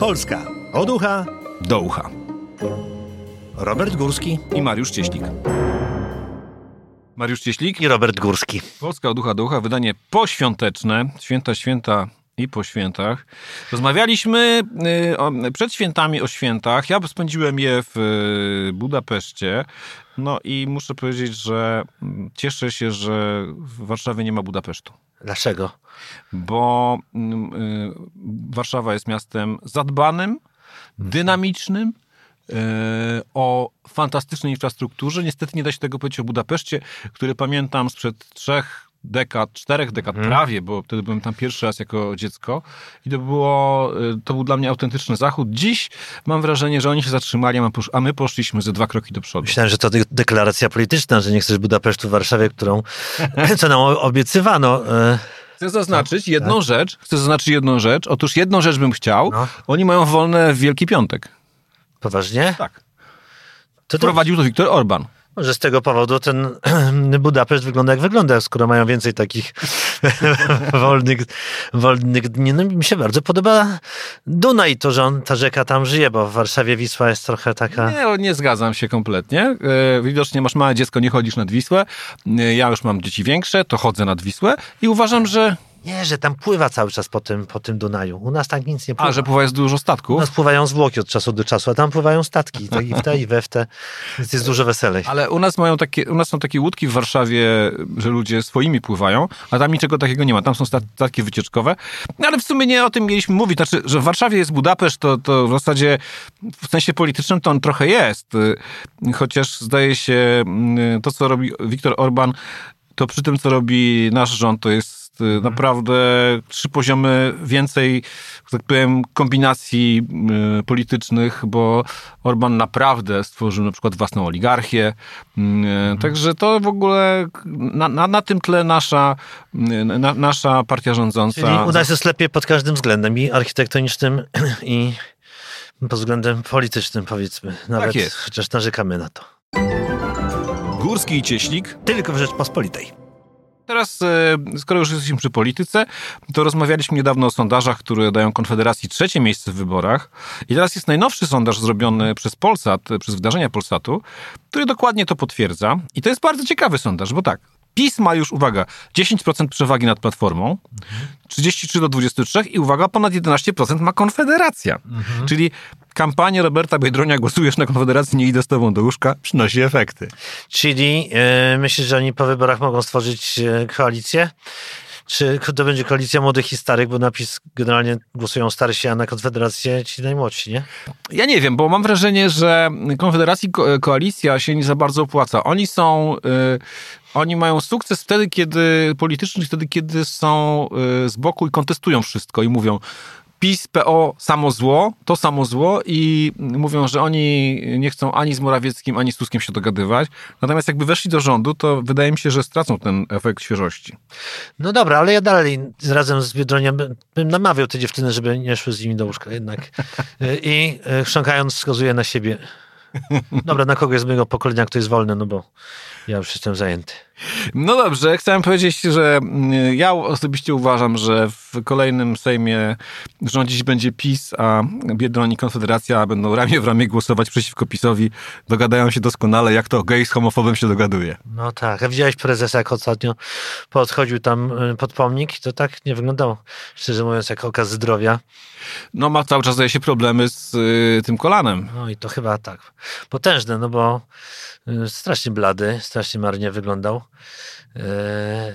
Polska od ucha do ucha. Robert Górski i Mariusz Cieślik. Mariusz Cieślik i Robert Górski. Polska od ucha do ucha, wydanie poświąteczne, święta, święta i po świętach. Rozmawialiśmy y, przed świętami o świętach. Ja spędziłem je w y, Budapeszcie. No i muszę powiedzieć, że cieszę się, że w Warszawie nie ma Budapesztu. Dlaczego? Bo y, Warszawa jest miastem zadbanym, dynamicznym, o fantastycznej infrastrukturze. Niestety nie da się tego powiedzieć o Budapeszcie, który pamiętam sprzed trzech dekad, czterech dekad hmm. prawie, bo wtedy byłem tam pierwszy raz jako dziecko i to było, y, to był dla mnie autentyczny zachód. Dziś mam wrażenie, że oni się zatrzymali, a my poszliśmy ze dwa kroki do przodu. Myślałem, że to deklaracja polityczna, że nie chcesz Budapesztu w Warszawie, którą, co nam obiecywano. E, chcę zaznaczyć tak, jedną tak. rzecz. Chcę zaznaczyć jedną rzecz. Otóż jedną rzecz bym chciał. No. Oni mają wolne w Wielki Piątek. Poważnie? Tak. To Prowadził to Viktor Orban. Może z tego powodu ten Budapeszt wygląda jak wygląda, skoro mają więcej takich wolnych, wolnych dni. No, mi się bardzo podoba Dunaj, to, że on, ta rzeka tam żyje, bo w Warszawie Wisła jest trochę taka... Nie, nie zgadzam się kompletnie. E, widocznie masz małe dziecko, nie chodzisz nad Wisłę. E, ja już mam dzieci większe, to chodzę nad Wisłę i uważam, że nie, że tam pływa cały czas po tym, po tym Dunaju. U nas tak nic nie pływa. A, że pływa jest dużo statków? U nas pływają zwłoki od czasu do czasu, a tam pływają statki. Tak i w te, i we w te. Więc jest dużo weselej. Ale u nas, mają takie, u nas są takie łódki w Warszawie, że ludzie swoimi pływają, a tam niczego takiego nie ma. Tam są statki wycieczkowe. No, ale w sumie nie o tym mieliśmy mówić. Znaczy, że w Warszawie jest Budapeszt, to, to w zasadzie w sensie politycznym to on trochę jest. Chociaż zdaje się, mm, to co robi Viktor Orban, to przy tym, co robi nasz rząd, to jest Mhm. naprawdę trzy poziomy więcej, tak powiem, kombinacji y, politycznych, bo Orban naprawdę stworzył na przykład własną oligarchię. Y, mhm. Także to w ogóle na, na, na tym tle nasza, y, na, nasza partia rządząca. Czyli u nas jest lepiej pod każdym względem i architektonicznym, i pod względem politycznym, powiedzmy. Nawet tak jest. chociaż narzekamy na to. Górski i Cieślik. Tylko w Rzeczpospolitej. Teraz, e, skoro już jesteśmy przy polityce, to rozmawialiśmy niedawno o sondażach, które dają Konfederacji trzecie miejsce w wyborach. I teraz jest najnowszy sondaż zrobiony przez Polsat, przez wydarzenia Polsatu, który dokładnie to potwierdza. I to jest bardzo ciekawy sondaż, bo tak, PiS ma już, uwaga, 10% przewagi nad Platformą, 33 do 23 i uwaga, ponad 11% ma Konfederacja. Mhm. Czyli kampania Roberta Biedronia głosujesz na Konfederację, nie idę z tobą do łóżka, przynosi efekty. Czyli yy, myślisz, że oni po wyborach mogą stworzyć yy, koalicję? Czy to będzie koalicja młodych i starych, bo napis generalnie głosują starsi, a na Konfederację ci najmłodsi, nie? Ja nie wiem, bo mam wrażenie, że Konfederacji ko koalicja się nie za bardzo opłaca. Oni są, y, oni mają sukces wtedy, kiedy polityczny, wtedy, kiedy są y, z boku i kontestują wszystko i mówią, PiS, PO samo zło, to samo zło i mówią, że oni nie chcą ani z Morawieckim, ani z Tuskiem się dogadywać. Natomiast jakby weszli do rządu, to wydaje mi się, że stracą ten efekt świeżości. No dobra, ale ja dalej razem z Biedroniem bym namawiał te dziewczyny, żeby nie szły z nimi do łóżka jednak. I e, chrząkając wskazuje na siebie. Dobra, na kogo jest mojego pokolenia, kto jest wolny, no bo ja już jestem zajęty. No dobrze, chciałem powiedzieć, że mm, ja osobiście uważam, że w kolejnym Sejmie rządzić będzie PiS, a Biedroń i Konfederacja będą ramię w ramię głosować przeciwko PiSowi. Dogadają się doskonale, jak to gej z homofobem się dogaduje. No tak, a widziałeś prezesa, jak ostatnio podchodził tam y, pod pomnik? To tak nie wyglądało, szczerze mówiąc, jak okaz zdrowia. No ma cały czas, zdaje się, problemy z y, tym kolanem. No i to chyba tak potężne, no bo y, strasznie blady, strasznie marnie wyglądał. E,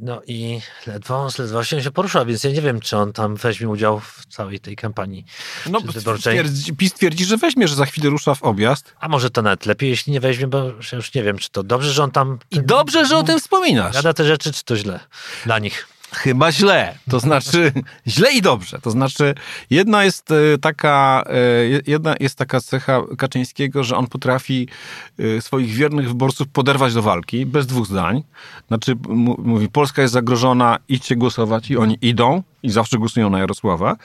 no i ledwo, ledwo się porusza, więc ja nie wiem, czy on tam weźmie udział w całej tej kampanii no, wyborczej. Twierdzi, PiS twierdzi, że weźmie, że za chwilę rusza w objazd. A może to nawet lepiej, jeśli nie weźmie, bo już nie wiem, czy to dobrze, że on tam... I dobrze, że o tym wspominasz. Gada te rzeczy, czy to źle dla nich. Chyba źle. To znaczy, źle i dobrze. To znaczy, jedna jest e, taka, e, jedna jest taka cecha Kaczyńskiego, że on potrafi e, swoich wiernych wyborców poderwać do walki, bez dwóch zdań. Znaczy, mówi, Polska jest zagrożona, idźcie głosować i oni idą i zawsze głosują na Jarosława.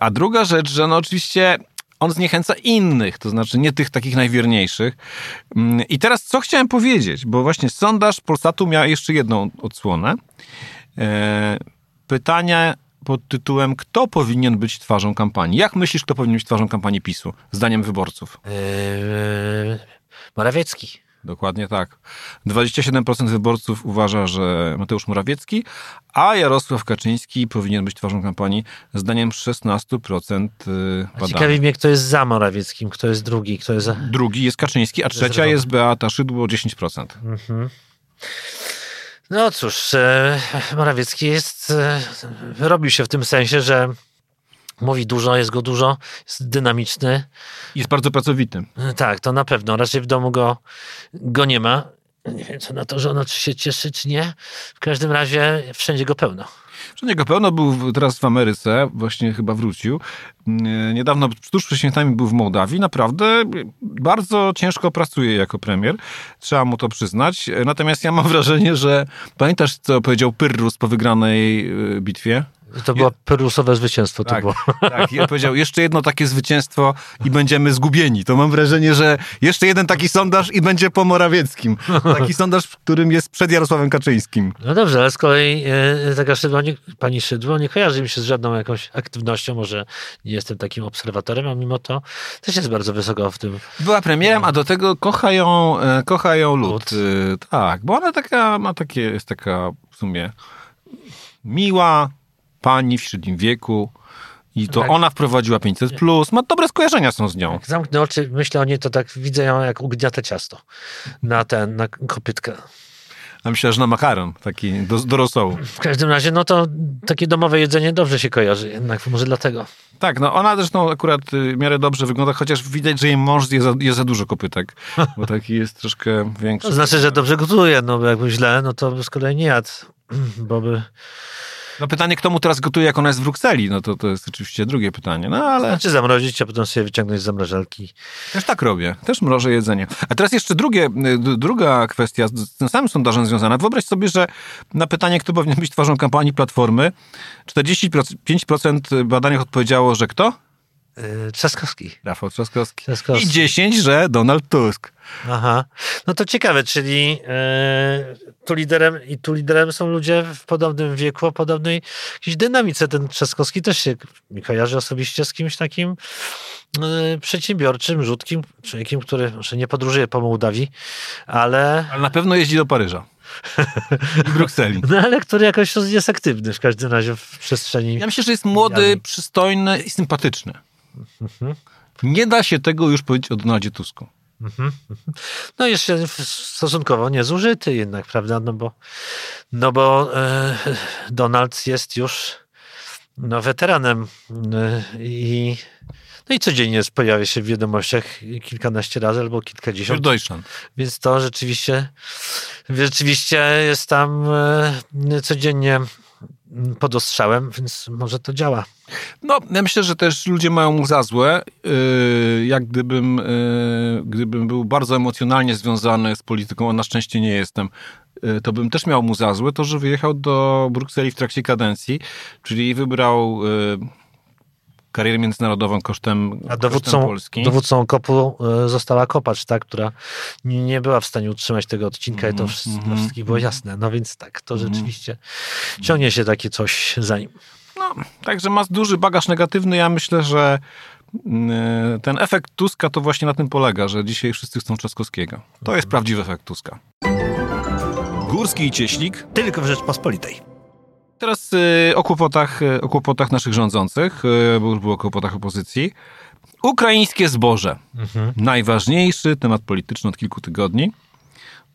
A druga rzecz, że no oczywiście on zniechęca innych, to znaczy nie tych takich najwierniejszych. I teraz co chciałem powiedzieć, bo właśnie sondaż Polsatu miał jeszcze jedną odsłonę. E, pytanie pod tytułem Kto powinien być twarzą kampanii? Jak myślisz, kto powinien być twarzą kampanii PiSu, zdaniem wyborców? Yy, Morawiecki. Dokładnie tak. 27% wyborców uważa, że Mateusz Morawiecki, a Jarosław Kaczyński powinien być twarzą kampanii, zdaniem 16% A badanych. ciekawi mnie, kto jest za Morawieckim, kto jest drugi, kto jest za... Drugi jest Kaczyński, a trzecia jest Beata Szydło, 10%. Mhm. No cóż, e, Morawiecki jest, e, robił się w tym sensie, że mówi dużo, jest go dużo, jest dynamiczny. Jest bardzo pracowity. E, Tak, to na pewno. Raczej w domu go, go nie ma. Nie wiem, co na to, że ona czy się cieszy, czy nie. W każdym razie wszędzie go pełno. Wszędzie go pełno był teraz w Ameryce, właśnie chyba wrócił. Nie- Niedawno, tuż przed świętami był w Mołdawii. Naprawdę bardzo ciężko pracuje jako premier. Trzeba mu to przyznać. Natomiast ja mam wrażenie, że pamiętasz, co powiedział Pyrrhus po wygranej y, bitwie? To było perusowe zwycięstwo. To Tak, było. tak. On powiedział, jeszcze jedno takie zwycięstwo i będziemy zgubieni. To mam wrażenie, że jeszcze jeden taki sondaż i będzie po Morawieckim. Taki sondaż, w którym jest przed Jarosławem Kaczyńskim. No dobrze, ale z kolei e, taka Szydło, nie, pani Szydło nie kojarzy mi się z żadną jakąś aktywnością, może nie jestem takim obserwatorem, a mimo to też jest bardzo wysoko w tym. Była premierem, a do tego kocha ją, e, kocha ją lud. Lud. Y, Tak, bo ona taka, ma takie, jest taka w sumie miła pani w średnim wieku i to Tak. ona wprowadziła 500+, plus. ma dobre skojarzenia są z nią. Jak zamknę oczy, myślę o niej, to tak widzę ją jak ugniate ciasto na ten, na kopytkę. A myślę, że na makaron, taki do, do rosołu. W każdym razie, no to takie domowe jedzenie dobrze się kojarzy, jednak może dlatego. Tak, no ona zresztą akurat y, w miarę dobrze wygląda, chociaż widać, że jej mąż je za, je za dużo kopytek, bo taki jest troszkę większy. To znaczy, że dobrze gotuje, no bo jakby źle, no to z kolei nie jadł, bo by... No pytanie, kto mu teraz gotuje, jak ona jest w Brukseli, no to to jest oczywiście drugie pytanie, no ale... Znaczy zamrozić, a potem sobie wyciągnąć z zamrażalki. Też tak robię. Też mrożę jedzenie. A teraz jeszcze drugie, y, druga kwestia z tym samym sondażem związana. Wyobraź sobie, że na pytanie, kto powinien być twarzą kampanii Platformy, 45% badanych odpowiedziało, że kto? Yy, Trzaskowski. Rafał Trzaskowski. Trzaskowski. I 10, że Donald Tusk. Aha. No to ciekawe, czyli e, tu liderem i tu liderem są ludzie w podobnym wieku, o podobnej jakiejś dynamice. Ten Trzaskowski też się mi kojarzy osobiście z kimś takim e, przedsiębiorczym, rzutkim, człowiekiem, który może nie podróżuje po Mołdawii, ale, Ale na pewno jeździ do Paryża. I Brukseli. no, ale który jakoś jest aktywny w każdym razie w przestrzeni. Ja myślę, że jest młody, przystojny i sympatyczny. Mhm. Nie da się tego już powiedzieć o Donaldzie Tusku. Mhm. No jeszcze stosunkowo niezużyty jednak, prawda? No bo, no bo e, Donald jest już no, weteranem e, i no i codziennie pojawia się w wiadomościach kilkanaście razy albo kilkadziesiąt, Deutschland. więc to rzeczywiście rzeczywiście jest tam e, codziennie pod ostrzałem, więc może to działa. No, ja myślę, że też ludzie mają mu za złe. Yy, jak gdybym, yy, gdybym był bardzo emocjonalnie związany z polityką, a na szczęście nie jestem, yy, to bym też miał mu za złe to, że wyjechał do Brukseli w trakcie kadencji, czyli wybrał karierę międzynarodową kosztem, A kosztem dowódcą, Polski. dowódcą kopu e, została Kopacz, tak, która nie, była w stanie utrzymać tego odcinka i to Mhm, wszyscy, mhm, dla wszystkich było jasne. No więc tak, to rzeczywiście ciągnie się takie coś za nim. No, także ma duży bagaż negatywny. Ja myślę, że yy, ten efekt Tuska to właśnie na tym polega, że dzisiaj wszyscy chcą Trzaskowskiego. To jest prawdziwy efekt Tuska. Górski i Cieślik Tylko w Rzeczpospolitej. Teraz y, o, kłopotach, y, o kłopotach naszych rządzących, y, bo już było o kłopotach opozycji. Ukraińskie zboże. Mhm. Najważniejszy temat polityczny od kilku tygodni.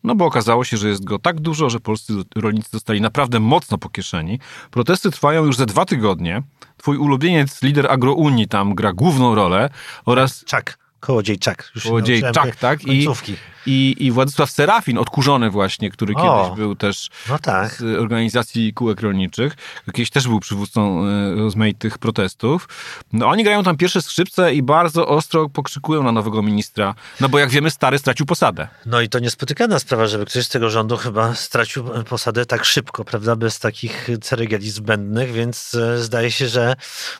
No bo okazało się, że jest go tak dużo, że polscy rolnicy dostali naprawdę mocno po kieszeni. Protesty trwają już ze dwa tygodnie. Twój ulubieniec, lider agrounii tam gra główną rolę oraz Czak, kołodziejczak. Już Kołodziejczak, tak, i- Końcówki. i, i Władysław Serafin, odkurzony właśnie, który O. kiedyś był też No tak. z organizacji kółek rolniczych. Kiedyś też był przywódcą e, rozmaitych protestów. No oni grają tam pierwsze skrzypce i bardzo ostro pokrzykują na nowego ministra. No bo jak wiemy, stary stracił posadę. No i to niespotykana sprawa, żeby ktoś z tego rządu chyba stracił posadę tak szybko, prawda, bez takich ceregieli zbędnych, więc e, zdaje się, że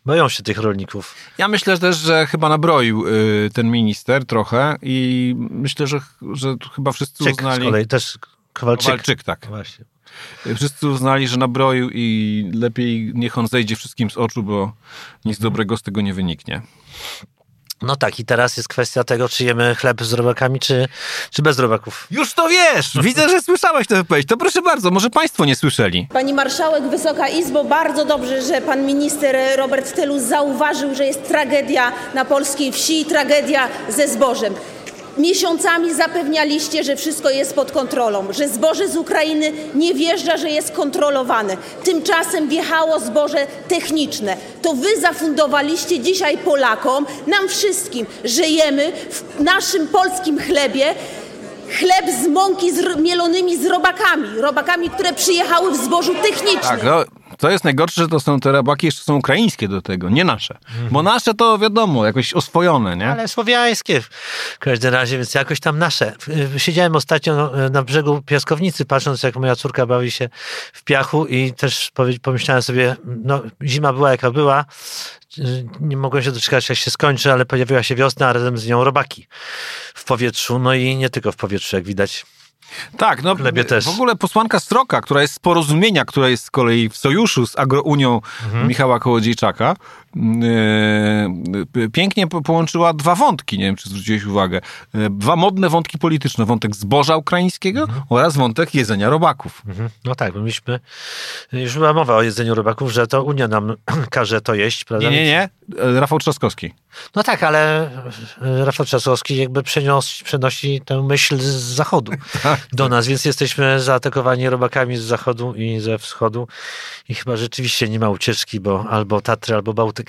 boją się tych rolników. Ja myślę też, że chyba nabroił y, ten minister trochę i myślę, że, że chyba wszyscy Czyk z uznali... kolei też Kowalczyk. Kowalczyk, tak. Właśnie. Wszyscy uznali, że nabroił i lepiej niech on zejdzie wszystkim z oczu, bo nic dobrego z tego nie wyniknie. No tak, i teraz jest kwestia tego, czy jemy chleb z robakami, czy, czy bez robaków. Już to wiesz! Widzę, że słyszałeś tę wypowiedź. To proszę bardzo, może państwo nie słyszeli. Pani marszałek, Wysoka Izbo, bardzo dobrze, że pan minister Robert Telus zauważył, że jest tragedia na polskiej wsi tragedia ze zbożem. Miesiącami zapewnialiście, że wszystko jest pod kontrolą, że zboże z Ukrainy nie wjeżdża, że jest kontrolowane. Tymczasem wjechało zboże techniczne. To wy zafundowaliście dzisiaj Polakom, nam wszystkim, że jemy w naszym polskim chlebie chleb z mąki z mielonymi z robakami. Robakami, które przyjechały w zbożu technicznym. Tak, no, to jest najgorsze, że to są te robaki jeszcze są ukraińskie do tego, nie nasze. Bo nasze to wiadomo, jakoś oswojone, nie? Ale słowiańskie w każdym razie, więc jakoś tam nasze. Siedziałem ostatnio na brzegu piaskownicy, patrząc jak moja córka bawi się w piachu i też pomyślałem sobie, no zima była jaka była, nie mogłem się doczekać, jak się skończy, ale pojawiła się wiosna, a razem z nią robaki w powietrzu, no i nie tylko w powietrzu, jak widać. Tak, no w ogóle posłanka Stroka, która jest z porozumienia, która jest z kolei w sojuszu z Agrounią mhm. Michała Kołodziejczaka, pięknie połączyła dwa wątki, nie wiem, czy zwróciłeś uwagę. Yy, dwa modne wątki polityczne. Wątek zboża ukraińskiego mhm. oraz wątek jedzenia robaków. Mhm. No tak, bo myśmy, już była mowa o jedzeniu robaków, że to Unia nam każe to jeść, prawda? Nie, nie, nie. Rafał Trzaskowski. No tak, ale Rafał Trzaskowski jakby przenosi, przenosi tę myśl z zachodu. Tak do nas, więc jesteśmy zaatakowani robakami z zachodu i ze wschodu i chyba rzeczywiście nie ma ucieczki, bo albo Tatry, albo Bałtyk.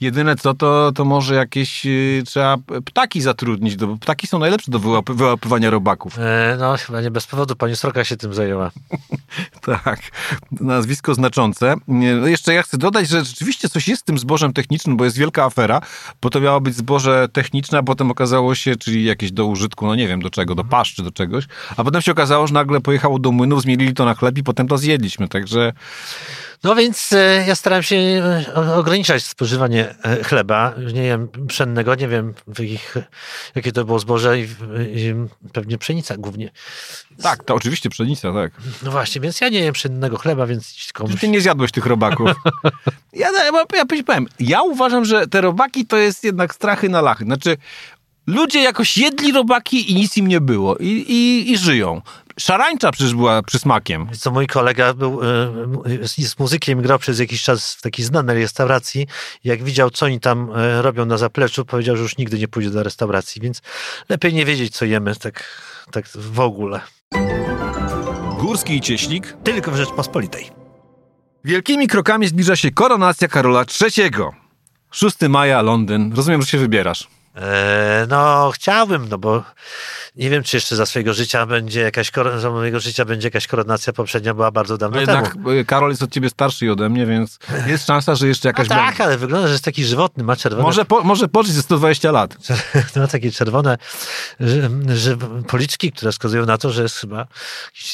Jedyne co, to, to może jakieś y, trzeba ptaki zatrudnić, bo ptaki są najlepsze do wyłapy, wyłapywania robaków. E, no, chyba nie bez powodu pani Sroka się tym zajęła. tak, nazwisko znaczące. No jeszcze ja chcę dodać, że rzeczywiście coś jest z tym zbożem technicznym, bo jest wielka afera, bo to miało być zboże techniczne, a potem okazało się, czyli jakieś do użytku, no nie wiem do czego, do paszczy, do czegoś, a potem się okazało, że nagle pojechało do młynów, zmienili to na chleb i potem to zjedliśmy, także... No więc e, ja staram się e, ograniczać spożywanie e, chleba. Nie wiem, pszennego, nie wiem ich, jakie to było zboże i, i pewnie pszenica głównie. Tak, to oczywiście pszenica, tak. No właśnie, więc ja nie jem pszennego chleba, więc komuś... Ty nie zjadłeś tych robaków. ja, ja, ja powiem, ja uważam, że te robaki to jest jednak strachy na lachy. Znaczy, ludzie jakoś jedli robaki i nic im nie było. I, i, i żyją. Szarańcza przecież była przysmakiem. Co mój kolega był, z muzykiem, grał przez jakiś czas w takiej znanej restauracji. Jak widział, co oni tam e, robią na zapleczu, powiedział, że już nigdy nie pójdzie do restauracji, więc lepiej nie wiedzieć, co jemy tak, tak w ogóle. Górski i Cieśnik tylko w Rzeczpospolitej. Wielkimi krokami zbliża się koronacja Karola III. 6 maja, Londyn. Rozumiem, że się wybierasz. Eee, no, chciałbym, no bo nie wiem, czy jeszcze za swojego życia będzie jakaś, za mojego życia będzie jakaś koronacja, poprzednia była bardzo dawno no jednak temu. Karol jest od ciebie starszy ode mnie, więc jest szansa, że jeszcze jakaś... No tak, ale wygląda, że jest taki żywotny, ma czerwone... Może, po, może pożyć ze 120 lat. Ma takie czerwone że, że policzki, które wskazują na to, że jest chyba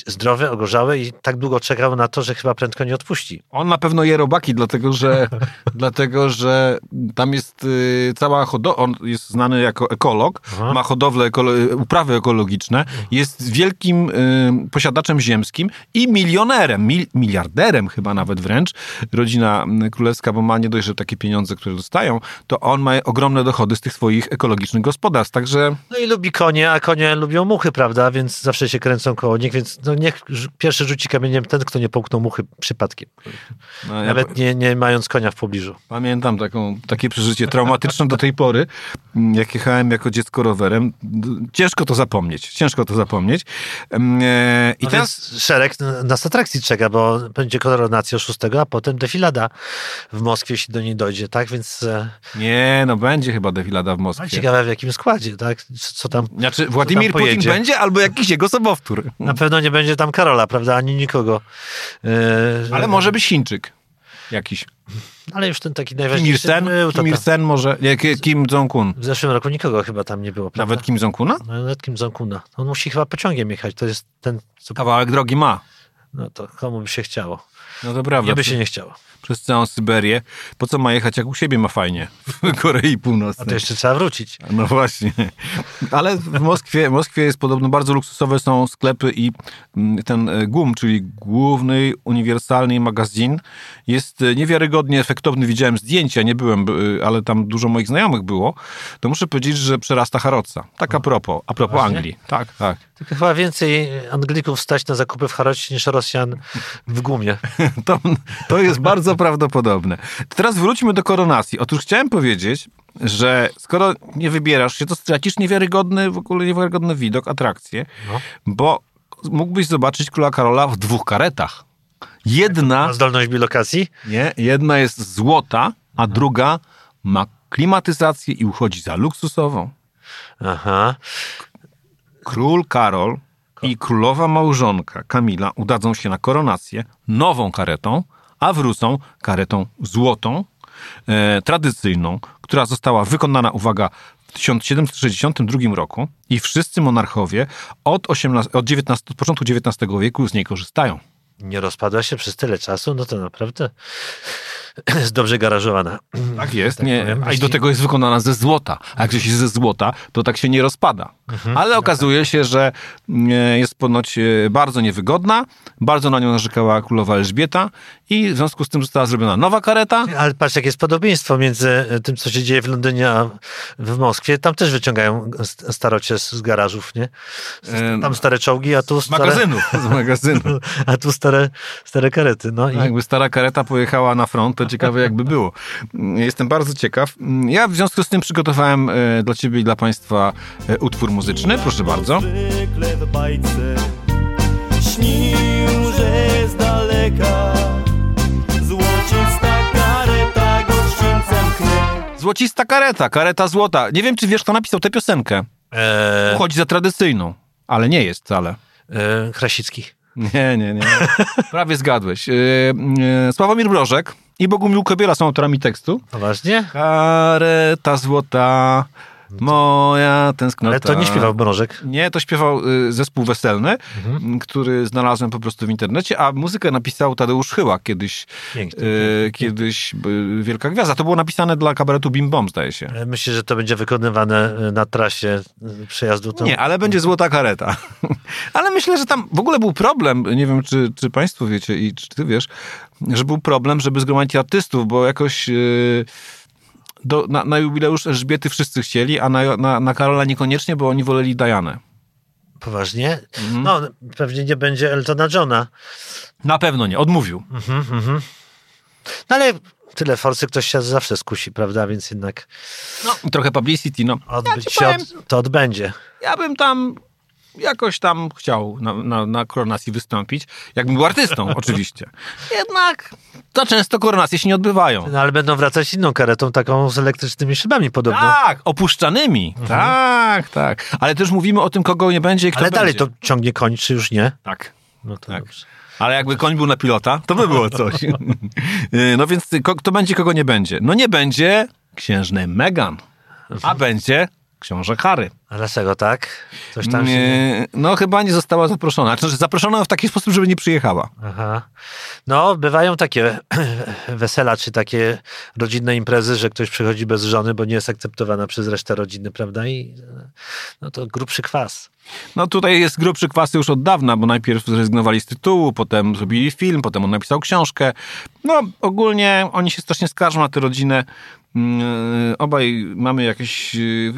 zdrowy, ogorzały i tak długo czekał na to, że chyba prędko nie odpuści. On na pewno je robaki, dlatego że, dlatego, że tam jest y, cała hodowla, on jest znany jako ekolog, Aha. ma hodowlę, ekolo- uprawy ekologiczne, jest wielkim y, posiadaczem ziemskim i milionerem, mil, miliarderem chyba nawet wręcz. Rodzina królewska, bo ma nie dość, że takie pieniądze, które dostają, to on ma ogromne dochody z tych swoich ekologicznych gospodarstw, także... No i lubi konie, a konie lubią muchy, prawda, więc zawsze się kręcą koło nich, więc no niech pierwszy rzuci kamieniem ten, kto nie połknął muchy przypadkiem. No, Nawet ja... nie, nie mając konia w pobliżu. Pamiętam taką, takie przeżycie traumatyczne do tej pory jak jechałem jako dziecko rowerem, ciężko to zapomnieć. Ciężko to zapomnieć. E, I no teraz szereg nas atrakcji czeka, bo będzie koronacja 6, a potem defilada w Moskwie, jeśli do niej dojdzie, tak? Więc. E, Nie, no będzie chyba defilada w Moskwie. No, ciekawe w jakim składzie, tak? Co tam. Znaczy, Władimir tam Putin będzie albo jakiś jego sobowtór. Na pewno nie będzie tam Karola, prawda? Ani nikogo. Yy, Ale może być Chińczyk jakiś. Ale już ten taki najważniejszy Kim Il-sen? Kim Il-sen może, nie, Kim Jong-un. W zeszłym roku nikogo chyba tam nie było. Prawda? Nawet Kim Jong-una? No, nawet Kim Jong-una. On musi chyba pociągiem jechać, to jest ten... Co... Kawałek drogi ma. No to komu by się chciało? No to prawda. Nie by się nie chciało. Przez całą Syberię. Po co ma jechać, jak u siebie ma fajnie w Korei A Północnej? to jeszcze trzeba wrócić. No właśnie. Ale w Moskwie, Moskwie jest podobno bardzo luksusowe są sklepy i mm, ten e, GUM, czyli Główny Uniwersalny Magazyn, jest e, niewiarygodnie efektowny. Widziałem zdjęcia, nie byłem, e, ale tam dużo moich znajomych było. To muszę powiedzieć, że przerasta Harrodsa. Tak a propos, a propos Poważnie? Anglii. Tak, tak. Tylko chyba więcej Anglików stać na zakupy w Harocie niż Rosjan w gumie. To, to jest bardzo prawdopodobne. Teraz wróćmy do koronacji. Otóż chciałem powiedzieć, że skoro nie wybierasz się, to stracisz niewiarygodny, w ogóle niewiarygodny widok, atrakcję, No. bo mógłbyś zobaczyć króla Karola w dwóch karetach. Jedna, Ma zdolność bilokacji? nie, jedna jest złota, a druga ma klimatyzację i uchodzi za luksusową. Aha. Król Karol i królowa małżonka Kamila udadzą się na koronację nową karetą, a wrócą karetą złotą, e, tradycyjną, która została wykonana, uwaga, w 1762 roku i wszyscy monarchowie od, 18, od, 19, od początku XIX wieku z niej korzystają. Nie rozpadła się przez tyle czasu, no to naprawdę jest dobrze garażowana. Tak jest. Tak nie, powiem, a i do tego jest wykonana ze złota. A jak coś jest ze złota, to tak się nie rozpada. Mhm. Ale okazuje się, że e, jest ponoć e, bardzo niewygodna. Bardzo na nią narzekała królowa Elżbieta i w związku z tym została zrobiona nowa kareta. Ale patrz, jakie jest podobieństwo między e, tym, co się dzieje w Londynie, a w Moskwie. Tam też wyciągają st- starocie z, z garażów, nie? Tam stare czołgi, a tu Z stare, magazynów. Z magazynu. a tu stare, stare karety. No i A Jakby stara kareta pojechała na front, to ciekawe jakby było. Jestem bardzo ciekaw. Ja w związku z tym przygotowałem dla ciebie i dla państwa utwór muzyczny. Proszę bardzo. Zwykle w bajce śnił, że z daleka złocista kareta gościńcem knie. Złocista kareta, kareta złota. Nie wiem, czy wiesz, kto napisał tę piosenkę. e, Uchodzi za tradycyjną, ale nie jest wcale. e, Krasicki. Nie, nie, nie. Prawie zgadłeś. E, e, Sławomir Brożek i Bogumił Kobiela są autorami tekstu. Poważnie? Kareta złota, moja tęsknota. Ale to nie śpiewał Mrożek. Nie, to śpiewał y, zespół weselny, m, który znalazłem po prostu w internecie, a muzykę napisał Tadeusz Chyła, kiedyś, Pięknie, y, kiedyś y, wielka gwiazda. To było napisane dla kabaretu Bim Bom, zdaje się. E, Myślę, że to będzie wykonywane e, na trasie e, przejazdu. To... Nie, ale będzie złota kareta. ale myślę, że tam w ogóle był problem, nie wiem, czy, czy państwo wiecie i czy ty wiesz, że był problem, żeby zgromadzić artystów, bo jakoś... y, do, na, na jubileusz Elżbiety wszyscy chcieli, a na, na, na Karola niekoniecznie, bo oni woleli Dianę. Poważnie? Mhm. No, pewnie nie będzie Eltona Johna. Na pewno nie, odmówił. Mhm, mhm. No ale tyle forsy ktoś się zawsze skusi, prawda? Więc jednak No, trochę publicity, no. odbyć ci się powiem- od, to odbędzie. Ja bym tam jakoś tam chciał na, na, na koronacji wystąpić, jakbym był artystą, oczywiście. Jednak za często koronacje się nie odbywają. No, ale będą wracać inną karetą, taką z elektrycznymi szybami podobno. Tak, opuszczanymi. Tak, tak. Ale też mówimy o tym, kogo nie będzie i kto ale dalej będzie. to ciągnie koń, czy już nie? Tak. No to Tak. dobrze. Ale jakby koń był na pilota, to by było coś. no więc kto będzie, kogo nie będzie? No nie będzie księżny Meghan, a będzie książę Harry. A dlaczego tak? Coś tam się... Nie... No chyba nie została zaproszona. Znaczy, zaproszona w taki sposób, żeby nie przyjechała. Aha. No, bywają takie wesela, czy takie rodzinne imprezy, że ktoś przychodzi bez żony, bo nie jest akceptowana przez resztę rodziny, prawda? I no to grubszy kwas. No tutaj jest grubszy kwasy już od dawna, bo najpierw zrezygnowali z tytułu, potem zrobili film, potem on napisał książkę. No ogólnie oni się strasznie skarżą na tę rodzinę. Mm, Obaj mamy jakieś y,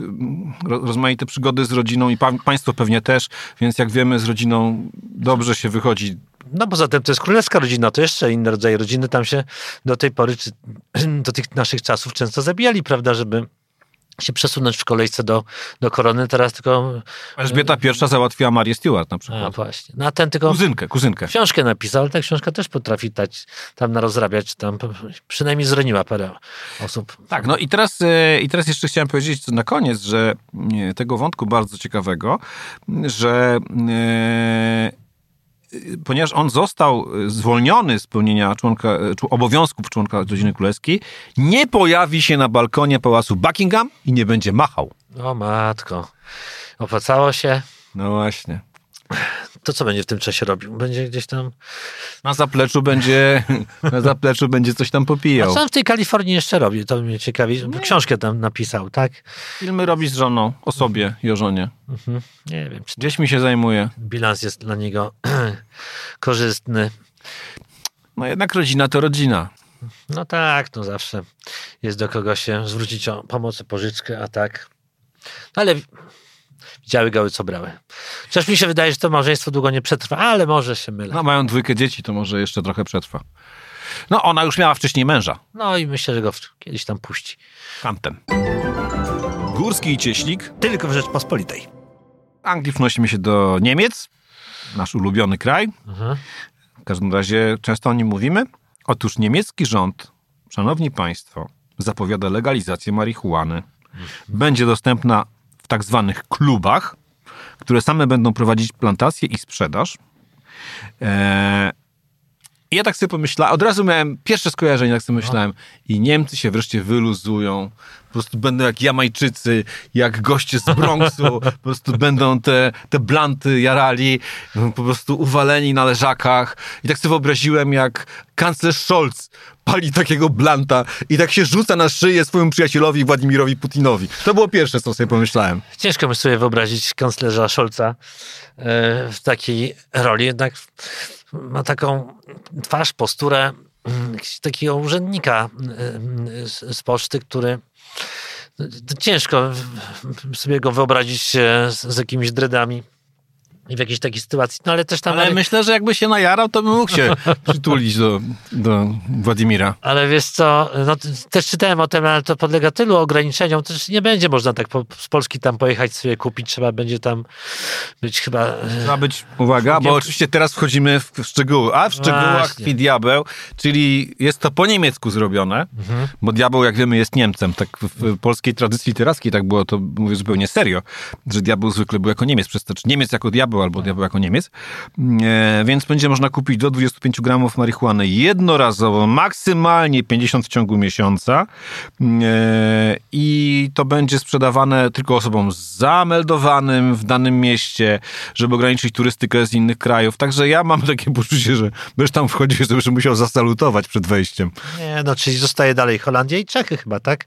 ro- rozmaite przygody z rodziną i pa- państwo pewnie też, więc jak wiemy z rodziną dobrze się wychodzi. No poza tym to jest królewska rodzina, to jeszcze inny rodzaj rodziny. Tam się do tej pory, czy do tych naszych czasów często zabijali, prawda, żeby się przesunąć w kolejce do, do korony. Teraz tylko... Elżbieta I załatwiła Marię Stewart na A przykład. właśnie. No a ten tylko Kuzynkę, kuzynkę. książkę napisał, ale ta książka też potrafi dać tam narozrabiać, tam przynajmniej zraniła parę osób. Tak, no i teraz, e, i teraz jeszcze chciałem powiedzieć na koniec, że e, tego wątku bardzo ciekawego, że e, ponieważ on został e, zwolniony z pełnienia członka, e, obowiązków członka rodziny królewskiej, nie pojawi się na balkonie pałacu Buckingham i nie będzie machał. O matko. Opłacało się. No właśnie. To co będzie w tym czasie robił? Będzie gdzieś tam... Na zapleczu będzie, na zapleczu będzie coś tam A popijał. co on w tej Kalifornii jeszcze robi? To mnie ciekawi. Książkę tam napisał, tak? Filmy robi z żoną, o sobie i o żonie. Nie wiem, czy Gdzieś mi się zajmuje. bilans jest dla niego korzystny. No jednak rodzina to rodzina. No tak, no zawsze jest do kogo się zwrócić o pomoc, o pożyczkę, a tak. No ale widziały gały, co brały. Chociaż mi się wydaje, że to małżeństwo długo nie przetrwa, ale może się mylę. No mają dwójkę dzieci, to może jeszcze trochę przetrwa. No ona już miała wcześniej męża. No i myślę, że go kiedyś tam puści. Tamten. Górski i Cieślik. Tylko w Rzeczpospolitej. Anglii wnosimy się do Niemiec. Nasz ulubiony kraj. Mhm. W każdym razie często o nim mówimy. Otóż niemiecki rząd, szanowni państwo, zapowiada legalizację marihuany. Będzie dostępna tak zwanych klubach, które same będą prowadzić plantację i sprzedaż. Eee, i ja tak sobie pomyślałem, od razu miałem pierwsze skojarzenie, tak sobie myślałem, i Niemcy się wreszcie wyluzują, po prostu będą jak Jamajczycy, jak goście z Bronxu, po prostu będą te, te blanty jarali, po prostu uwaleni na leżakach. I tak sobie wyobraziłem, jak kanclerz Scholz pali takiego blanta i tak się rzuca na szyję swojemu przyjacielowi Władimirowi Putinowi. To było pierwsze, co sobie pomyślałem. Ciężko mi sobie wyobrazić kanclerza Scholza e, w takiej roli, jednak ma taką twarz, posturę mm, takiego urzędnika e, z, poczty, który to ciężko sobie go wyobrazić e, z, jakimiś dreadami i w jakiejś takiej sytuacji, no ale też tam... Ale myślę, że jakby się najarał, to by mógł się przytulić do, do Władimira. Ale wiesz co, no, też czytałem o tym, ale to podlega tylu ograniczeniom, też nie będzie można tak po, z Polski tam pojechać sobie kupić, trzeba będzie tam być chyba... e, Trzeba być, uwaga, bo oczywiście teraz wchodzimy w szczegóły, a w szczegółach Właśnie. tkwi diabeł, czyli jest to po niemiecku zrobione, bo diabeł, jak wiemy, jest Niemcem. Tak w, w polskiej tradycji literackiej tak było, to mówię zupełnie serio, że diabeł zwykle był jako Niemiec, przez to, czy Niemiec jako diabeł, albo diabeł jako Niemiec. E, więc będzie można kupić do 25 gramów marihuany jednorazowo, maksymalnie 50 w ciągu miesiąca e, i to będzie sprzedawane tylko osobom zameldowanym w danym mieście, żeby ograniczyć turystykę z innych krajów. Także ja mam takie poczucie, że będziesz tam wchodził, będziesz musiał zasalutować przed wejściem. Nie, no czyli zostaje dalej Holandia i Czechy chyba, tak?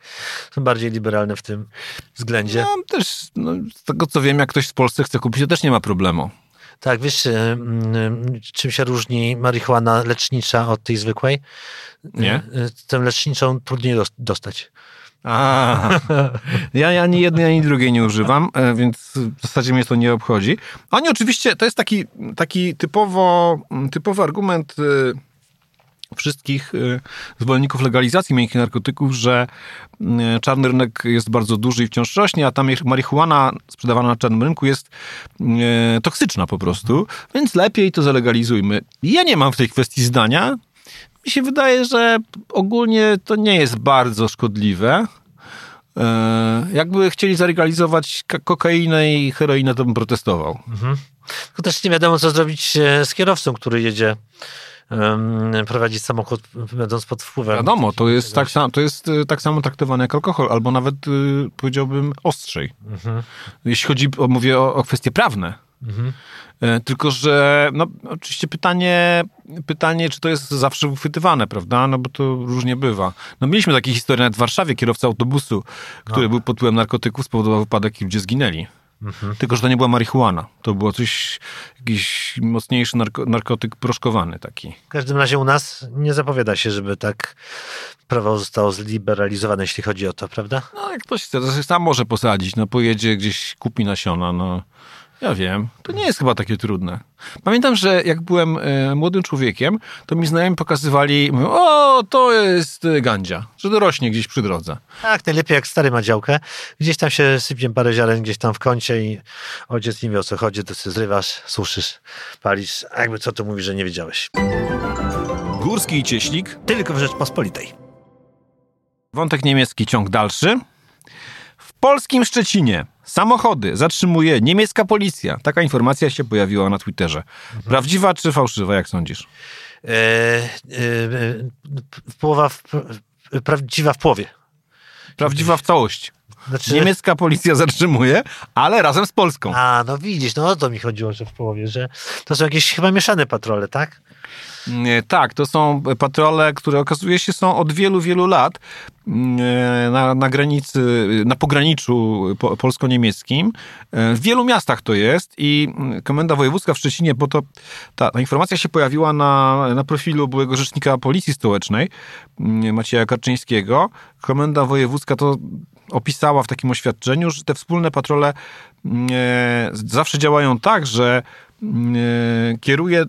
Są bardziej liberalne w tym względzie. Ja też, no, z tego co wiem, jak ktoś w Polsce chce kupić, to też nie ma problemu. Tak, wiesz, y, y, czym się różni marihuana lecznicza od tej zwykłej? Nie? Y, y, Tę leczniczą trudniej dos- dostać. A, ja, ja ani jednej, ani drugiej nie używam, e, więc w zasadzie mnie to nie obchodzi. Oni oczywiście, to jest taki, taki typowo, typowy argument e, wszystkich e, zwolenników legalizacji miękkich narkotyków, że e, czarny rynek jest bardzo duży i wciąż rośnie, a ta mi- marihuana sprzedawana na czarnym rynku jest e, toksyczna po prostu, więc lepiej to zalegalizujmy. Ja nie mam w tej kwestii zdania. Mi się wydaje, że ogólnie to nie jest bardzo szkodliwe. Jakby chcieli zalegalizować ka- kokainę i heroinę, to bym protestował. Tylko też nie wiadomo, co zrobić e, z kierowcą, który jedzie prowadzić samochód, będąc pod wpływem. Wiadomo, to jest, tak, sam, to jest e, tak samo traktowane jak alkohol, albo nawet e, powiedziałbym ostrzej. Jeśli chodzi, o, mówię o, o kwestie prawne. E, Tylko, że no, oczywiście pytanie, pytanie, czy to jest zawsze uchwytywane, prawda? No bo to różnie bywa. No mieliśmy takie historie nawet w Warszawie, kierowca autobusu, który był pod wpływem narkotyków, spowodował wypadek i ludzie zginęli. Tylko, że to nie była marihuana. To było coś, jakiś mocniejszy narko, narkotyk proszkowany taki. W każdym razie u nas nie zapowiada się, żeby tak prawo zostało zliberalizowane, jeśli chodzi o to, prawda? No jak ktoś chce, to sam może posadzić, no pojedzie gdzieś, kupi nasiona, no ja wiem. To nie jest chyba takie trudne. Pamiętam, że jak byłem e, młodym człowiekiem, to mi znajomi pokazywali, mówią, o, to jest e, gandzia, że to rośnie gdzieś przy drodze. Tak, najlepiej jak stary ma działkę. Gdzieś tam się sypie parę ziaren gdzieś tam w kącie i ojciec nie wie o co chodzi, to sobie zrywasz, suszysz, palisz. A jakby co to mówi, że nie wiedziałeś. Górski i Cieślik. Tylko w Rzeczpospolitej. Wątek niemiecki, ciąg dalszy. W polskim Szczecinie samochody zatrzymuje niemiecka policja. Taka informacja się pojawiła na Twitterze. Prawdziwa czy fałszywa, jak sądzisz? E, e, e, połowa w, prawdziwa w połowie. Prawdziwa w całości. Znaczy- Niemiecka policja zatrzymuje, ale razem z Polską. A, no widzisz, no o to mi chodziło, że w połowie, że to są jakieś chyba mieszane patrole, tak? Nie, Tak, to są patrole, które okazuje się są od wielu, wielu lat mm, na, na granicy, na pograniczu po, polsko-niemieckim. E, W wielu miastach to jest i mm, Komenda Wojewódzka w Szczecinie, bo to ta, ta informacja się pojawiła na, na profilu byłego rzecznika Policji Stołecznej, mm, Macieja Karczyńskiego. Komenda Wojewódzka to opisała w takim oświadczeniu, że te wspólne patrole mm, e, zawsze działają tak, że mm, e, kieruje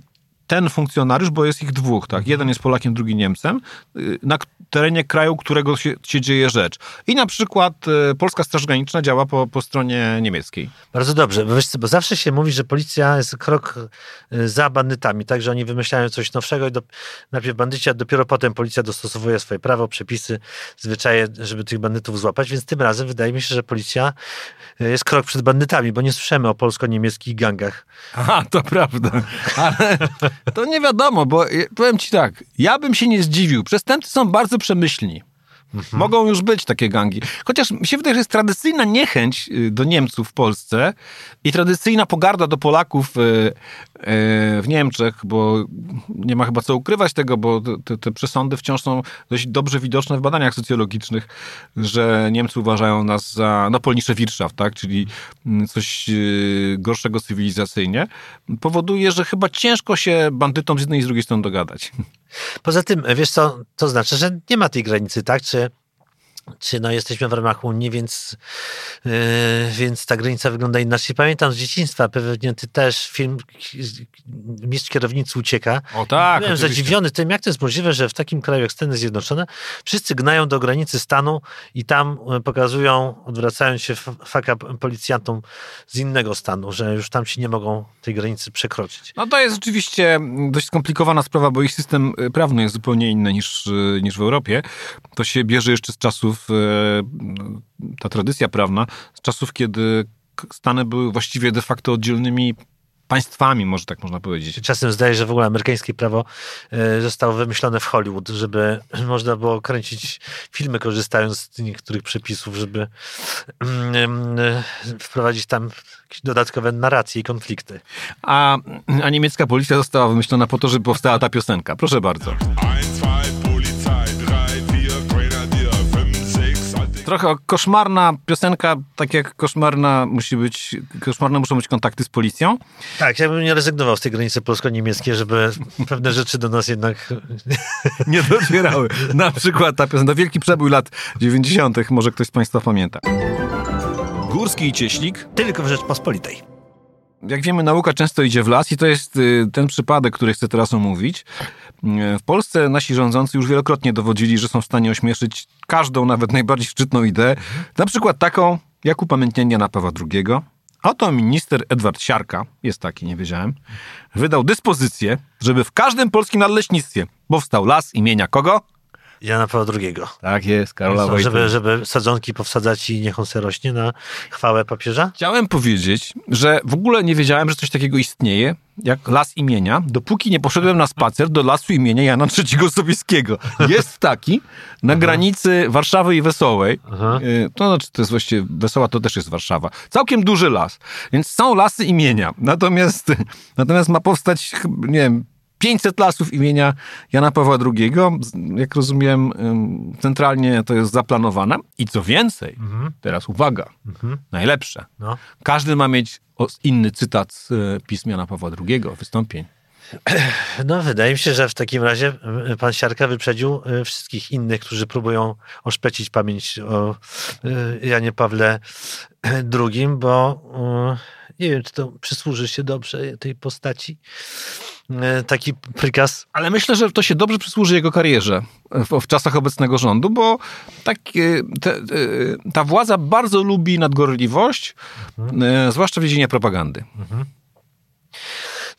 ten funkcjonariusz, bo jest ich dwóch, tak? Jeden jest Polakiem, drugi Niemcem, y, na terenie kraju, którego się, się dzieje rzecz. I na przykład y, Polska Straż Graniczna działa po, po stronie niemieckiej. Bardzo dobrze, bo, wiesz, bo zawsze się mówi, że policja jest krok y, za bandytami, tak, że oni wymyślają coś nowszego i do, najpierw bandyci, a dopiero potem policja dostosowuje swoje prawo, przepisy, zwyczaje, żeby tych bandytów złapać, więc tym razem wydaje mi się, że policja jest krok przed bandytami, bo nie słyszymy o polsko-niemieckich gangach. Aha, to prawda. Ale to nie wiadomo, bo y, powiem ci tak, ja bym się nie zdziwił. Przestępcy są bardzo przemyślni. Mogą już być takie gangi. Chociaż mi się wydaje, że jest tradycyjna niechęć y, do Niemców w Polsce i tradycyjna pogarda do Polaków y, y, w Niemczech, bo nie ma chyba co ukrywać tego, bo te, te przesądy wciąż są dość dobrze widoczne w badaniach socjologicznych, że Niemcy uważają nas za no polnicze Wirtschaft, tak? czyli mm, coś gorszego cywilizacyjnie, powoduje, że chyba ciężko się bandytom z jednej i z drugiej strony dogadać. Poza tym, wiesz co, to znaczy, że nie ma tej granicy, tak? Czy, czy no jesteśmy w ramach Unii, więc, yy, więc ta granica wygląda inaczej. Pamiętam z dzieciństwa, pewnie ty też, film Mistrz Kierownicy ucieka. O tak, Byłem oczywiście. zadziwiony tym, jak to jest możliwe, że w takim kraju jak Stany Zjednoczone wszyscy gnają do granicy stanu i tam e, pokazują, odwracając się faka policjantom z innego stanu, że już tam się nie mogą tej granicy przekroczyć. No to jest oczywiście dość skomplikowana sprawa, bo ich system y, prawny jest zupełnie inny niż, y, niż w Europie. To się bierze jeszcze z czasów, y, ta tradycja prawna, z czasów, kiedy Stany były właściwie de facto oddzielnymi państwami, może tak można powiedzieć. Czasem zdaje się, że w ogóle amerykańskie prawo e, zostało wymyślone w Hollywood, żeby można było kręcić filmy korzystając z niektórych przepisów, żeby mm, e, wprowadzić tam jakieś dodatkowe narracje i konflikty. A, a niemiecka policja została wymyślona po to, żeby powstała ta piosenka. Proszę bardzo. Trochę koszmarna piosenka, tak jak koszmarna musi być, koszmarne muszą być kontakty z policją. Tak, ja bym nie rezygnował z tej granicy polsko-niemieckiej, żeby pewne rzeczy do nas jednak... nie docierały. Na przykład ta piosenka, wielki przebój lat 90., może ktoś z Państwa pamięta. Górski i Cieślik. Tylko w Rzeczpospolitej. Jak wiemy, nauka często idzie w las i to jest y, ten przypadek, który chcę teraz omówić. Y, W Polsce nasi rządzący już wielokrotnie dowodzili, że są w stanie ośmieszyć każdą, nawet najbardziej szczytną ideę. Na przykład taką, jak upamiętnienie Jana Pawła II. Oto minister Edward Siarka, jest taki, nie wiedziałem, wydał dyspozycję, żeby w każdym polskim nadleśnictwie powstał las imienia kogo? Jana Pawła II. Tak jest, Karola Wojtyły. Żeby, żeby sadzonki powsadzać i niech on se rośnie na chwałę papieża? Chciałem powiedzieć, że w ogóle nie wiedziałem, że coś takiego istnieje, jak las imienia, dopóki nie poszedłem na spacer do lasu imienia Jana III Sobieskiego. Jest taki na granicy Warszawy i Wesołej. Aha. Y, To znaczy, to jest właściwie, Wesoła to też jest Warszawa. Całkiem duży las. Więc są lasy imienia. Natomiast, natomiast ma powstać, nie wiem, 500 lasów imienia Jana Pawła II. Jak rozumiem, centralnie to jest zaplanowane. I co więcej, teraz uwaga, najlepsze. No. Każdy ma mieć inny cytat z e, pism Jana Pawła II, wystąpień. No, wydaje mi się, że w takim razie y, pan Siarka wyprzedził y, wszystkich innych, którzy próbują oszpecić pamięć o y, Janie Pawle II, bo y, nie wiem, czy to przysłuży się dobrze tej postaci. Y, Taki prykaz. Ale myślę, że to się dobrze przysłuży jego karierze w, w czasach obecnego rządu, bo tak, e, te, e, ta władza bardzo lubi nadgorliwość, e, zwłaszcza w dziedzinie propagandy.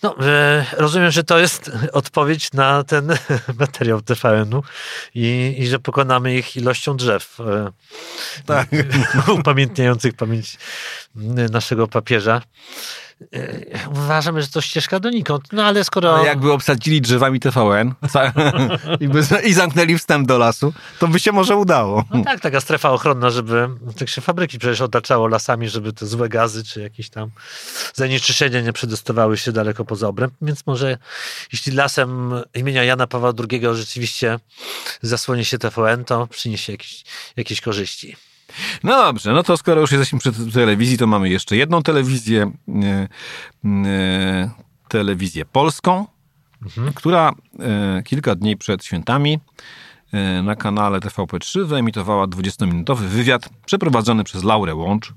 No, e, rozumiem, że to jest odpowiedź na ten materiał TVN-u i, i że pokonamy ich ilością drzew. e, Tak. upamiętniających pamięć naszego papieża. E, uważamy, że to ścieżka donikąd. No ale skoro... Ale jakby obsadzili drzewami TVN i zamknęli wstęp do lasu, to by się może udało. No tak, taka strefa ochronna, żeby tak się fabryki przecież otaczało lasami, żeby te złe gazy czy jakieś tam zanieczyszczenia nie przedostawały się daleko poza obręb, więc może jeśli lasem imienia Jana Pawła II rzeczywiście zasłoni się TVN, to przyniesie jakieś, jakieś korzyści. No dobrze, no to skoro już jesteśmy przy telewizji, to mamy jeszcze jedną telewizję, e, e, telewizję polską, która e, kilka dni przed świętami e, na kanale TVP3 wyemitowała 20-minutowy wywiad przeprowadzony przez Laurę Łącz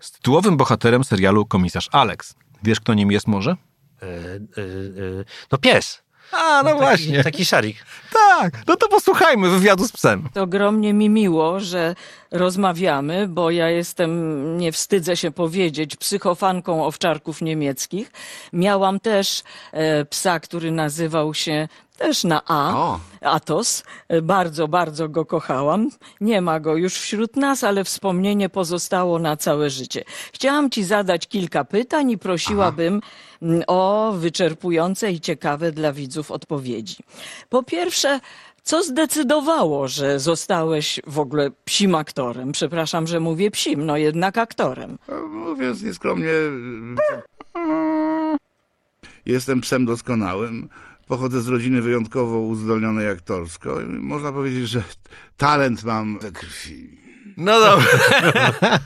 z tytułowym bohaterem serialu Komisarz Alex. Wiesz, kto nim jest może? E, e, no pies. A, no Taki, taki szarik. Tak, no to posłuchajmy wywiadu z psem. Ogromnie mi miło, że rozmawiamy, bo ja jestem, nie wstydzę się powiedzieć, psychofanką owczarków niemieckich. Miałam też e, psa, który nazywał się też na A, O. Atos. E, Bardzo, bardzo go kochałam. Nie ma go już wśród nas, ale wspomnienie pozostało na całe życie. Chciałam ci zadać kilka pytań i prosiłabym mm, o wyczerpujące i ciekawe dla widzów odpowiedzi. Po pierwsze, co zdecydowało, że zostałeś w ogóle psim aktorem? Przepraszam, że mówię psim, no jednak aktorem. Mówiąc nieskromnie, jestem psem doskonałym. Pochodzę z rodziny wyjątkowo uzdolnionej aktorsko. Można powiedzieć, że talent mam we krwi. No dobra.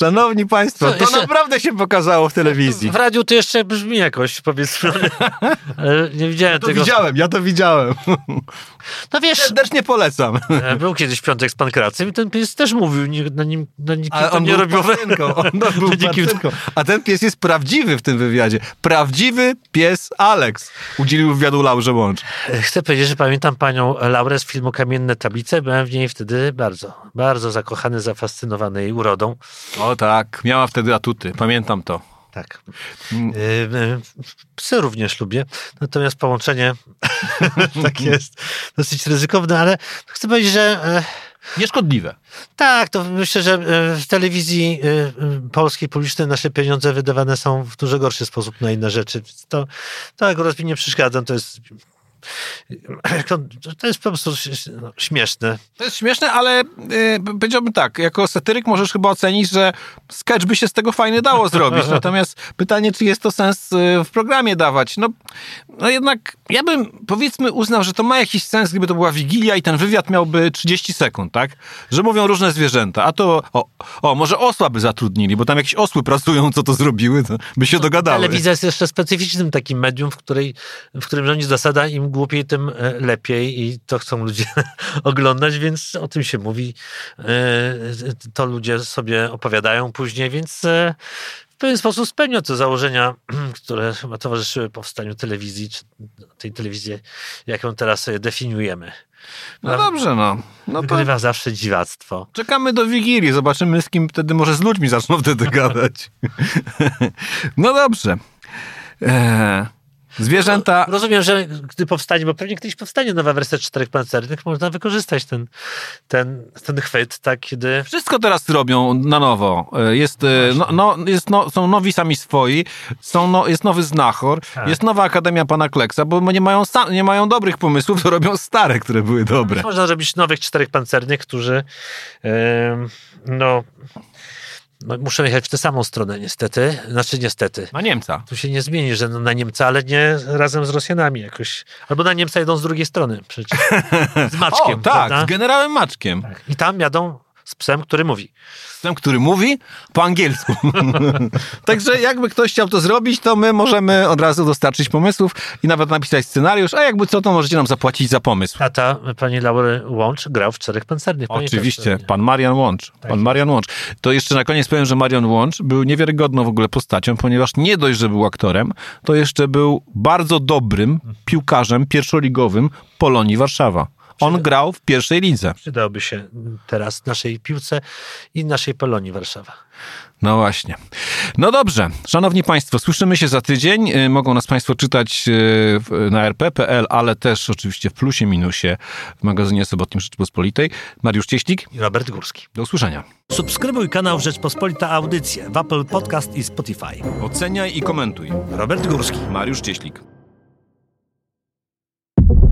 Szanowni Państwo, to jeszcze- naprawdę się pokazało w telewizji. W radiu to jeszcze brzmi jakoś, powiedzmy. Ale nie widziałem To tego. widziałem, ja to widziałem. No wiesz, Serdecznie polecam. e, był kiedyś piątek z Pankracem i ten pies też mówił, nie, na nim na nikim Ale on nie robił pacjentką, on był pacjentką. A ten pies jest prawdziwy w tym wywiadzie. Prawdziwy pies Alex. Udzielił wywiadu Laurze Łącz. Chcę powiedzieć, że pamiętam panią Laurę z filmu Kamienne Tablice. Byłem w niej wtedy bardzo, bardzo zakochany, zafascynowany jej urodą. O tak, miała wtedy atuty, pamiętam to. Tak. Y, y, Psy również lubię, natomiast połączenie tak jest dosyć ryzykowne, ale chcę powiedzieć, że e, Nieszkodliwe. tak, to myślę, że e, w telewizji e, polskiej publicznej nasze pieniądze wydawane są w dużo gorszy sposób na inne rzeczy. To, to akurat mi nie przeszkadza, to jest to jest po prostu no, śmieszne. To jest śmieszne, ale y, powiedziałbym tak, jako satyryk możesz chyba ocenić, że sketch by się z tego fajnie dało zrobić. Natomiast pytanie, czy jest to sens y, w programie dawać? No, no jednak ja bym powiedzmy uznał, że to ma jakiś sens, gdyby to była Wigilia i ten wywiad miałby 30 sekund, tak? Że mówią różne zwierzęta, a to o, o może osła by zatrudnili, bo tam jakieś osły pracują, co to zrobiły, to by się dogadały. Telewizja jest jeszcze specyficznym takim medium, w, której, w którym rządzi zasada im głupiej, tym e, lepiej i to chcą ludzie oglądać, więc o tym się mówi. E, To ludzie sobie opowiadają później, więc e, w pewien sposób spełnia te założenia, które chyba towarzyszyły powstaniu telewizji, czy tej telewizji, jaką teraz definiujemy. No dobrze, no. no to Wygrywa zawsze dziwactwo. Czekamy do Wigilii, zobaczymy z kim wtedy, może z ludźmi zaczną wtedy gadać. no dobrze. Eee, zwierzęta... Rozumiem, że gdy powstanie, bo pewnie kiedyś powstanie nowa wersja czterech pancernych, można wykorzystać ten, ten, ten chwyt, tak, kiedy Wszystko teraz robią na nowo. E, Jest, e, no, no, jest no, są nowi sami swoi, są no, jest nowy znachor, Tak. jest nowa Akademia Pana Kleksa, bo nie mają, nie mają dobrych pomysłów, to robią stare, które były dobre. Można zrobić nowych czterech pancernych, którzy em, no, no muszą jechać w tę samą stronę niestety. Znaczy niestety. Na Niemca. Tu się nie zmieni, że na Niemca, ale nie razem z Rosjanami jakoś. Albo na Niemca jedą z drugiej strony przecież. Z Maczkiem, O, tak, prawda? z generałem Maczkiem. I tam jadą z psem, który mówi. Ten, który mówi po angielsku. Także jakby ktoś chciał to zrobić, to my możemy od razu dostarczyć pomysłów i nawet napisać scenariusz, a jakby co, to możecie nam zapłacić za pomysł. Tata pani Laury Łącz grał w czterech pancernych. Oczywiście, pan Marian Łącz. Pan Marian Łącz. To jeszcze na koniec powiem, że Marian Łącz był niewiarygodną w ogóle postacią, ponieważ nie dość, że był aktorem, to jeszcze był bardzo dobrym piłkarzem pierwszoligowym Polonii Warszawa. On grał w pierwszej lidze. Przydałby się teraz naszej piłce i naszej Polonii Warszawa. No właśnie. No dobrze, szanowni państwo, słyszymy się za tydzień. Y, Mogą nas państwo czytać y, na rp.pl, ale też oczywiście w plusie, minusie w magazynie sobotnim Rzeczypospolitej. Mariusz Cieślik, I Robert Górski. do usłyszenia. Subskrybuj kanał Rzeczpospolita Audycje w Apple Podcast i Spotify. Oceniaj i komentuj. Robert Górski. Mariusz Cieślik.